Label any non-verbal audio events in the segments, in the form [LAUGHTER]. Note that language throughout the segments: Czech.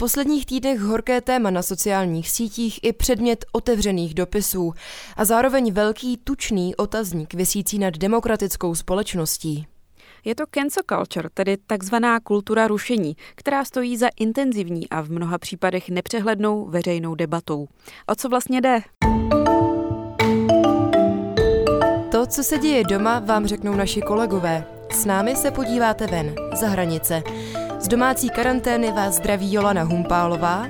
V posledních týdnech horké téma na sociálních sítích i předmět otevřených dopisů a zároveň velký tučný otazník vysící nad demokratickou společností. Je to cancel culture, tedy takzvaná kultura rušení, která stojí za intenzivní a v mnoha případech nepřehlednou veřejnou debatou. O co vlastně jde? To, co se děje doma, vám řeknou naši kolegové. S námi se podíváte ven, za hranice. Z domácí karantény vás zdraví Jolana Humpálová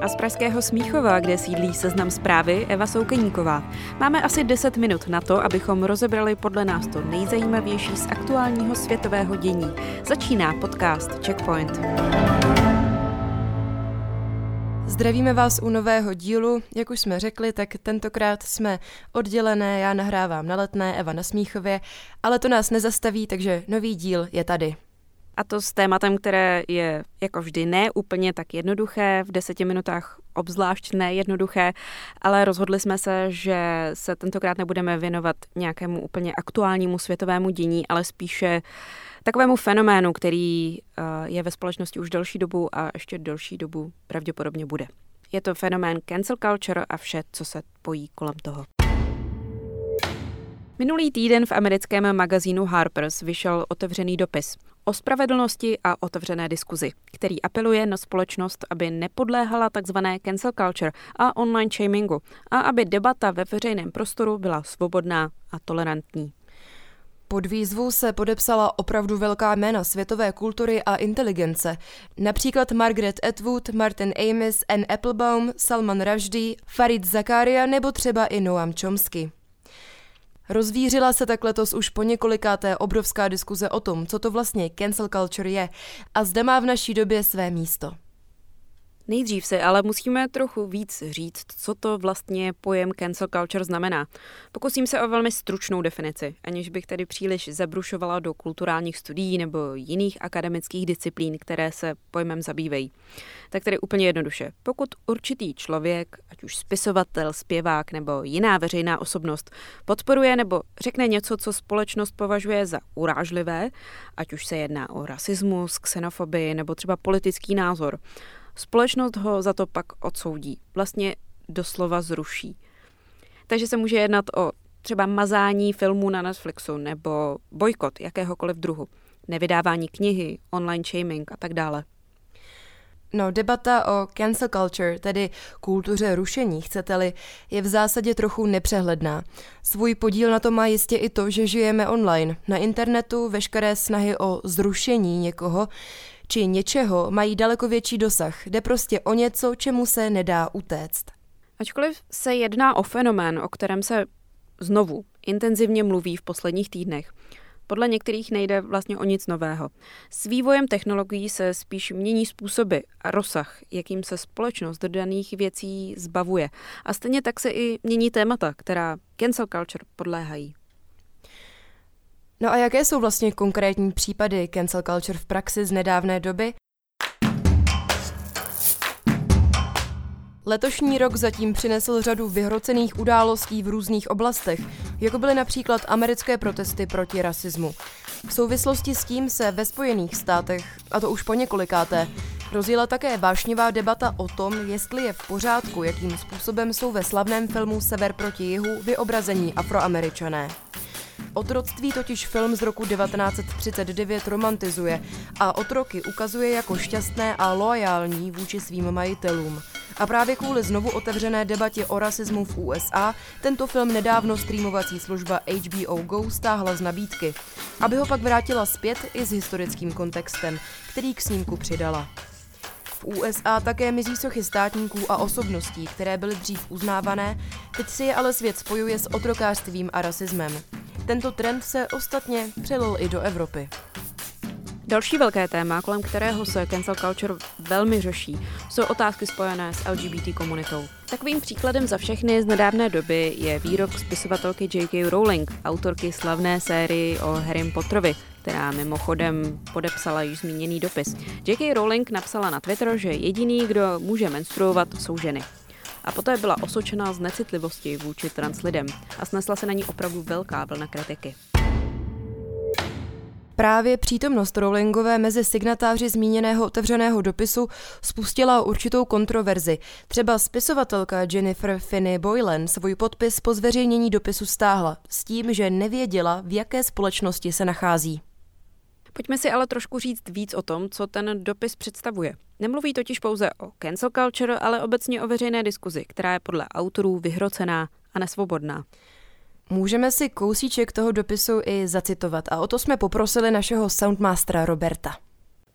a z Pražského Smíchova, kde sídlí seznam zprávy Eva Soukeníková. Máme asi 10 minut na to, abychom rozebrali podle nás to nejzajímavější z aktuálního světového dění. Začíná podcast Checkpoint. Zdravíme vás u nového dílu. Jak už jsme řekli, tak tentokrát jsme oddělené, já nahrávám na letné, Eva na Smíchově, ale to nás nezastaví, takže nový díl je tady. A to s tématem, které je jako vždy ne úplně tak jednoduché, v deseti minutách obzvlášť nejednoduché, ale rozhodli jsme se, že se tentokrát nebudeme věnovat nějakému úplně aktuálnímu světovému dění, ale spíše takovému fenoménu, který eh, je ve společnosti už delší dobu a ještě delší dobu pravděpodobně bude. Je to fenomén cancel culture a vše, co se pojí kolem toho. Minulý týden v americkém magazínu Harper's vyšel otevřený dopis o spravedlnosti a otevřené diskuzi, který apeluje na společnost, aby nepodléhala tzv. cancel culture a online shamingu a aby debata ve veřejném prostoru byla svobodná a tolerantní. Pod výzvu se podepsala opravdu velká jména světové kultury a inteligence. Například Margaret Atwood, Martin Amis, Anne Applebaum, Salman Rushdie, Farid Zakaria nebo třeba i Noam Chomsky. Rozvířila se tak letos už po několikáté obrovská diskuze o tom, co to vlastně cancel culture je a zde má v naší době své místo. Nejdřív se ale musíme trochu víc říct, co to vlastně pojem cancel culture znamená. Pokusím se o velmi stručnou definici, aniž bych tedy příliš zabrušovala do kulturálních studií nebo jiných akademických disciplín, které se pojmem zabývají. Tak tedy úplně jednoduše. Pokud určitý člověk, ať už spisovatel, zpěvák nebo jiná veřejná osobnost, podporuje nebo řekne něco, co společnost považuje za urážlivé, ať už se jedná o rasismus, xenofobii nebo třeba politický názor, Společnost ho za to pak odsoudí, vlastně doslova zruší. Takže se může jednat o třeba mazání filmů na Netflixu nebo bojkot jakéhokoliv druhu, nevydávání knihy, online shaming a tak dále. No, debata o cancel culture, tedy kultuře rušení, chcete-li, je v zásadě trochu nepřehledná. Svůj podíl na to má jistě i to, že žijeme online. Na internetu veškeré snahy o zrušení někoho či něčeho mají daleko větší dosah. Jde prostě o něco, čemu se nedá utéct. Ačkoliv se jedná o fenomén, o kterém se znovu intenzivně mluví v posledních týdnech, podle některých nejde vlastně o nic nového. S vývojem technologií se spíš mění způsoby a rozsah, jakým se společnost daných věcí zbavuje. A stejně tak se i mění témata, která cancel culture podléhají. No a jaké jsou vlastně konkrétní případy cancel culture v praxi z nedávné doby? Letošní rok zatím přinesl řadu vyhrocených událostí v různých oblastech, jako byly například americké protesty proti rasismu. V souvislosti s tím se ve Spojených státech, a to už po několikáté, rozjela také vášnivá debata o tom, jestli je v pořádku, jakým způsobem jsou ve slavném filmu Sever proti jihu vyobrazení afroameričané. Otroctví totiž film z roku 1939 romantizuje a otroky ukazuje jako šťastné a loajální vůči svým majitelům. A právě kvůli znovu otevřené debatě o rasismu v USA tento film nedávno streamovací služba HBO Go stáhla z nabídky, aby ho pak vrátila zpět i s historickým kontextem, který k snímku přidala. V USA také mizí sochy státníků a osobností, které byly dřív uznávané, teď si je ale svět spojuje s otrokářstvím a rasismem. Tento trend se ostatně přelil i do Evropy. Další velké téma, kolem kterého se cancel culture velmi řeší, jsou otázky spojené s LGBT komunitou. Takovým příkladem za všechny z nedávné doby je výrok spisovatelky J.K. Rowling, autorky slavné sérii o Harry Potterovi, která mimochodem podepsala již zmíněný dopis. J.K. Rowling napsala na Twitter, že jediný, kdo může menstruovat, jsou ženy. A poté byla osočená z necitlivosti vůči trans lidem a snesla se na ní opravdu velká vlna kritiky. Právě přítomnost Rowlingové mezi signatáři zmíněného otevřeného dopisu spustila určitou kontroverzi. Třeba spisovatelka Jennifer Finney Boylan svůj podpis po zveřejnění dopisu stáhla s tím, že nevěděla, v jaké společnosti se nachází. Pojďme si ale trošku říct víc o tom, co ten dopis představuje. Nemluví totiž pouze o cancel culture, ale obecně o veřejné diskuzi, která je podle autorů vyhrocená a nesvobodná. Můžeme si kousíček toho dopisu i zacitovat a o to jsme poprosili našeho soundmastera Roberta.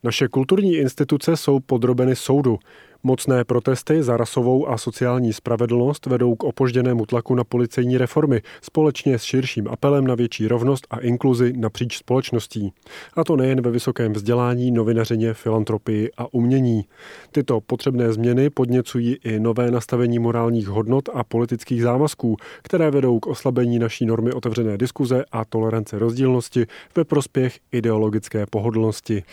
Naše kulturní instituce jsou podrobeny soudu. Mocné protesty za rasovou a sociální spravedlnost vedou k opožděnému tlaku na policejní reformy společně s širším apelem na větší rovnost a inkluzi napříč společností. A to nejen ve vysokém vzdělání, novinařině, filantropii a umění. Tyto potřebné změny podněcují i nové nastavení morálních hodnot a politických závazků, které vedou k oslabení naší normy otevřené diskuze a tolerance rozdílnosti ve prospěch ideologické pohodlnosti.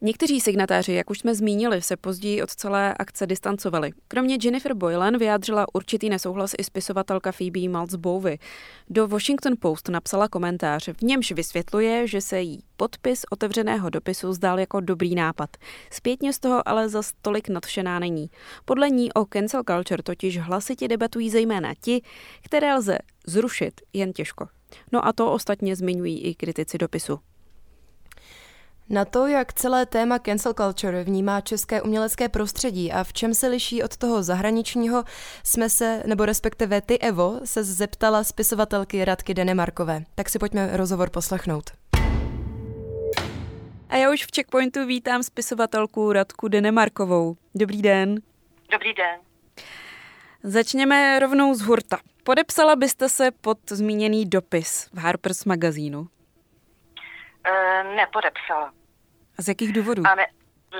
Někteří signatáři, jak už jsme zmínili, se později od celé akce distancovali. Kromě Jennifer Boylan vyjádřila určitý nesouhlas i spisovatelka Phoebe Maltz Bowie. Do Washington Post napsala komentář, v němž vysvětluje, že se jí podpis otevřeného dopisu zdál jako dobrý nápad. Zpětně z toho ale za tolik nadšená není. Podle ní o cancel culture totiž hlasitě debatují zejména ti, které lze zrušit jen těžko. No a to ostatně zmiňují i kritici dopisu. Na to, jak celé téma cancel culture vnímá české umělecké prostředí a v čem se liší od toho zahraničního, jsme se, nebo respektive ty Evo, se zeptala spisovatelky Radky Denemarkové. Tak si pojďme rozhovor poslechnout. A já už v Checkpointu vítám spisovatelku Radku Denemarkovou. Dobrý den. Dobrý den. Začněme rovnou z hurta. Podepsala byste se pod zmíněný dopis v Harper's magazínu? E, nepodepsala. A z jakých důvodů? A ne,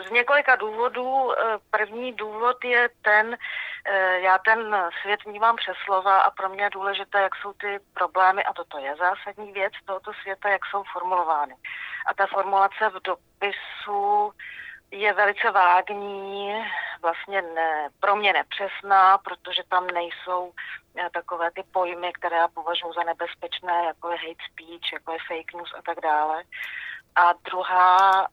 z několika důvodů. E, první důvod je ten, e, já ten svět vnímám přes slova a pro mě je důležité, jak jsou ty problémy, a toto je zásadní věc tohoto světa, jak jsou formulovány. A ta formulace v dopisu je velice vágní, vlastně ne, pro mě nepřesná, protože tam nejsou takové ty pojmy, které já považuji za nebezpečné, jako je hate speech, jako je fake news a tak dále. A druhá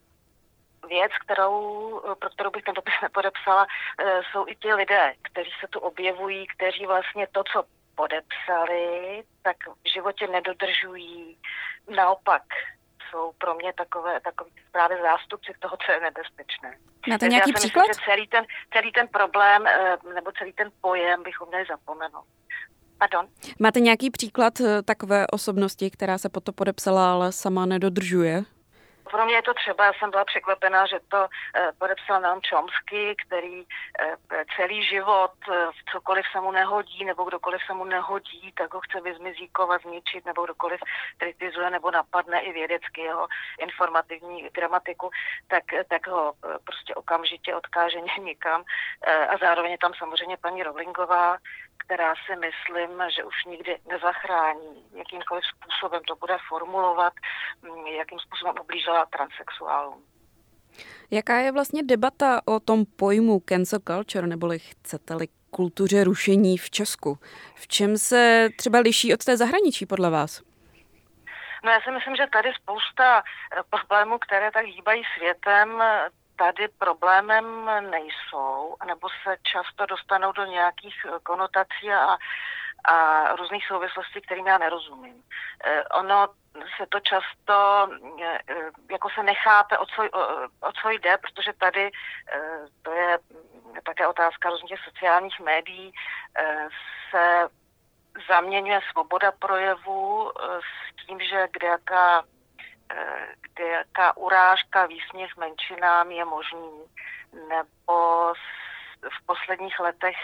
věc, kterou, pro kterou bych ten dopis nepodepsala, eh, jsou i ti lidé, kteří se tu objevují, kteří vlastně to, co podepsali, tak v životě nedodržují. Naopak jsou pro mě takové, takové právě zástupci toho, co je nebezpečné. Máte nějaký já příklad? Myslím, že celý ten, celý ten problém eh, nebo celý ten pojem bychom měli zapomenout. Pardon. Máte nějaký příklad eh, takové osobnosti, která se po to podepsala, ale sama nedodržuje? Pro mě je to třeba, já jsem byla překvapená, že to eh, podepsal Noam Chomsky, který eh, celý život v cokoliv se mu nehodí, nebo kdokoliv se mu nehodí, tak ho chce vyzmizíkovat, zničit, nebo kdokoliv kritizuje nebo napadne i vědecky jeho informativní gramatiku, tak, tak ho prostě okamžitě odkáže někam. A zároveň je tam samozřejmě paní Rowlingová, která si myslím, že už nikdy nezachrání, jakýmkoliv způsobem to bude formulovat, jakým způsobem ublížila transexuálům. Jaká je vlastně debata o tom pojmu cancel culture, neboli chcete-li kultuře rušení v Česku? V čem se třeba liší od té zahraničí podle vás? No já si myslím, že tady spousta eh, problémů, které tak hýbají světem, tady problémem nejsou, nebo se často dostanou do nějakých eh, konotací a, a různých souvislostí, kterým já nerozumím. Eh, ono se to často eh, jako se nechápe, o co, o co jde, protože tady to je také otázka různých sociálních médií, se zaměňuje svoboda projevu s tím, že kde jaká kde jaká urážka, výsměch menšinám je možný, nebo v posledních letech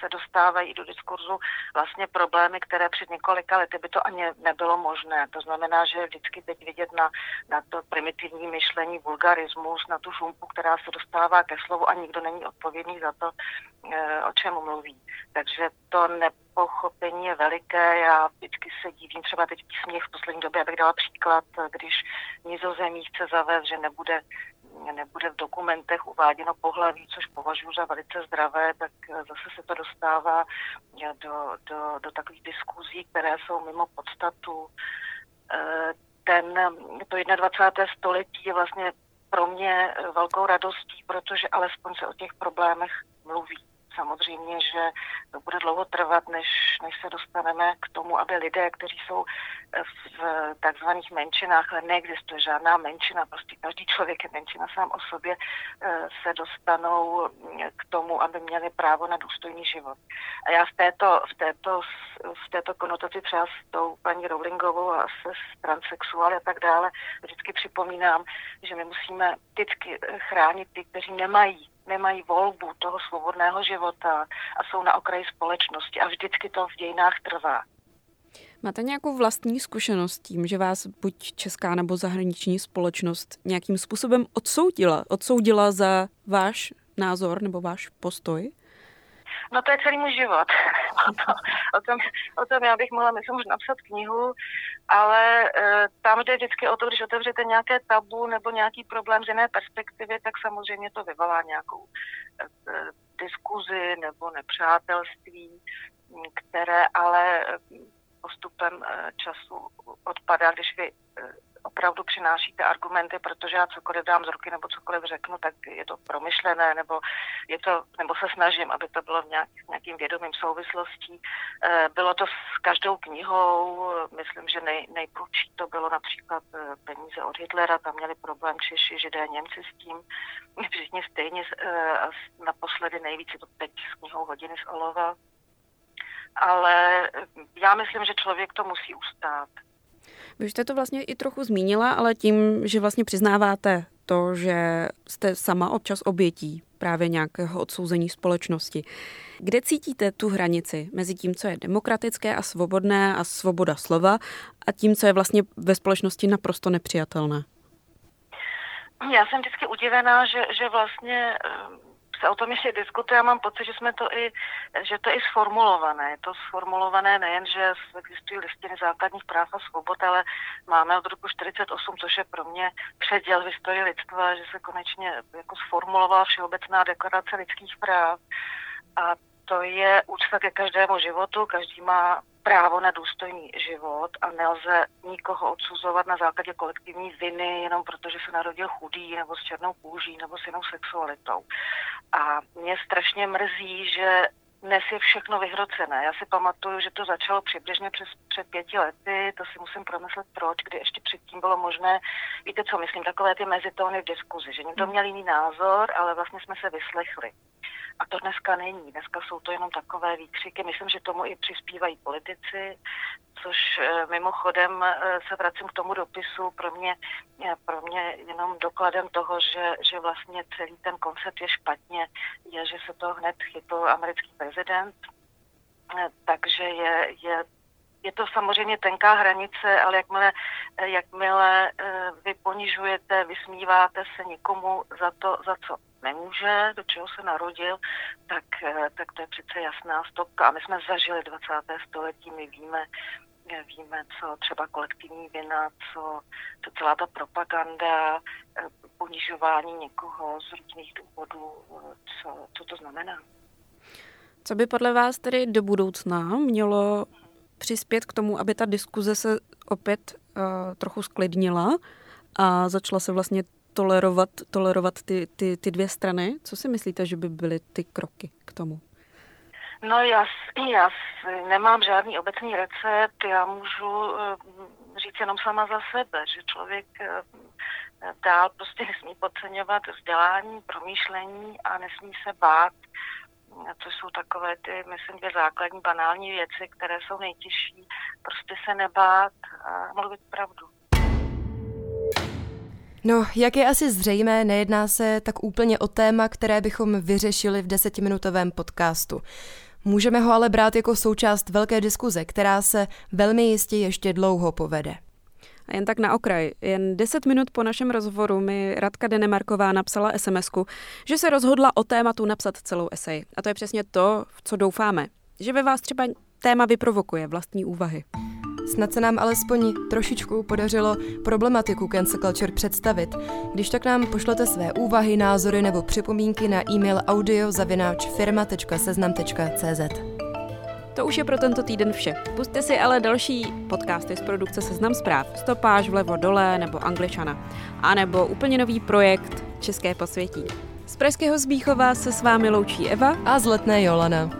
se dostávají do diskurzu vlastně problémy, které před několika lety by to ani nebylo možné. To znamená, že vždycky teď vidět na, na to primitivní myšlení, vulgarismus, na tu šumpu, která se dostává ke slovu a nikdo není odpovědný za to, o čem mluví. Takže to nepochopení je veliké. Já vždycky se divím, třeba teď směch v poslední době, abych dala příklad, když Nizozemí chce zavést, že nebude nebude v dokumentech uváděno pohlaví, což považuji za velice zdravé, tak zase se to dostává do, do, do takových diskuzí, které jsou mimo podstatu. Eh, ten, to 21. století je vlastně pro mě velkou radostí, protože alespoň se o těch problémech mluví samozřejmě, že to bude dlouho trvat, než, než se dostaneme k tomu, aby lidé, kteří jsou v takzvaných menšinách, ale neexistuje žádná menšina, prostě každý člověk je menšina sám o sobě, eh, se dostanou k tomu, aby měli právo na důstojný život. A já v této, v této, v této konotaci třeba s tou paní Rowlingovou a se s transsexuály a tak dále vždycky připomínám, že my musíme vždycky chránit ty, kteří nemají nemají volbu toho svobodného života a jsou na okraji společnosti a vždycky to v dějinách trvá. Máte nějakou vlastní zkušenost tím, že vás buď česká nebo zahraniční společnost nějakým způsobem odsoudila? Odsoudila za váš názor nebo váš postoj? No to je celý můj život. [LAUGHS] o, tom, o, tom, o tom já bych mohla, myslím, už napsat knihu, ale e, tam jde vždycky o to, když otevřete nějaké tabu nebo nějaký problém z jiné perspektivy, tak samozřejmě to vyvolá nějakou e, diskuzi nebo nepřátelství, které ale postupem e, času odpadá, když vy e, opravdu přinášíte argumenty, protože já cokoliv dám z ruky nebo cokoliv řeknu, tak je to promyšlené, nebo, je to, nebo se snažím, aby to bylo v nějak, nějakým vědomým souvislostí. Eh, bylo to s každou knihou, myslím, že nej, nejprudší to bylo například eh, peníze od Hitlera, tam měli problém Češi, Židé, Němci s tím, [LAUGHS] všichni stejně eh, naposledy nejvíc je to teď s knihou Hodiny z Olova. Ale já myslím, že člověk to musí ustát vy jste to vlastně i trochu zmínila, ale tím, že vlastně přiznáváte to, že jste sama občas obětí právě nějakého odsouzení společnosti. Kde cítíte tu hranici mezi tím, co je demokratické a svobodné a svoboda slova a tím, co je vlastně ve společnosti naprosto nepřijatelné? Já jsem vždycky udivená, že, že vlastně se o tom ještě diskutuje. Já mám pocit, že jsme to i, že to je i sformulované. Je to sformulované nejen, že existují listiny základních práv a svobod, ale máme od roku 48, což je pro mě předěl v historii lidstva, že se konečně jako sformulovala Všeobecná deklarace lidských práv. A to je úcta ke každému životu, každý má právo na důstojný život a nelze nikoho odsuzovat na základě kolektivní viny, jenom protože se narodil chudý, nebo s černou kůží, nebo s jinou sexualitou. A mě strašně mrzí, že dnes je všechno vyhrocené. Já si pamatuju, že to začalo přibližně přes, před pěti lety, to si musím promyslet proč, kdy ještě předtím bylo možné, víte co, myslím, takové ty mezitóny v diskuzi, že někdo měl jiný názor, ale vlastně jsme se vyslechli. A to dneska není. Dneska jsou to jenom takové výkřiky. Myslím, že tomu i přispívají politici, což eh, mimochodem eh, se vracím k tomu dopisu. Pro mě, eh, pro mě jenom dokladem toho, že, že vlastně celý ten koncept je špatně, je, že se to hned chytl americký prezident. Takže je, je je to samozřejmě tenká hranice, ale jakmile, jakmile vy ponižujete, vysmíváte se někomu za to, za co nemůže, do čeho se narodil, tak, eh, tak to je přece jasná stopka. A my jsme zažili 20. století, my víme, eh, víme, co třeba kolektivní vina, co, co celá ta propaganda, eh, ponižování někoho z různých důvodů, co, co to znamená. Co by podle vás tedy do budoucna mělo přispět k tomu, aby ta diskuze se opět uh, trochu sklidnila a začala se vlastně tolerovat, tolerovat ty, ty, ty dvě strany? Co si myslíte, že by byly ty kroky k tomu? No já, já nemám žádný obecný recept, já můžu eh, říct jenom sama za sebe, že člověk eh, dál prostě nesmí podceňovat vzdělání, promýšlení a nesmí se bát, což jsou takové ty, myslím, dvě základní banální věci, které jsou nejtěžší. Prostě se nebát a mluvit pravdu. No, jak je asi zřejmé, nejedná se tak úplně o téma, které bychom vyřešili v desetiminutovém podcastu. Můžeme ho ale brát jako součást velké diskuze, která se velmi jistě ještě dlouho povede. A jen tak na okraj, jen 10 minut po našem rozhovoru mi Radka Denemarková napsala sms že se rozhodla o tématu napsat celou esej. A to je přesně to, v co doufáme. Že ve vás třeba téma vyprovokuje vlastní úvahy. Snad se nám alespoň trošičku podařilo problematiku cancel culture představit. Když tak nám pošlete své úvahy, názory nebo připomínky na e-mail audiozavináčfirma.seznam.cz. To už je pro tento týden vše. Puste si ale další podcasty z produkce Seznam zpráv, Stopáž vlevo dole nebo Angličana. A nebo úplně nový projekt České posvětí. Z Pražského Zbíchova se s vámi loučí Eva a z Letné Jolana.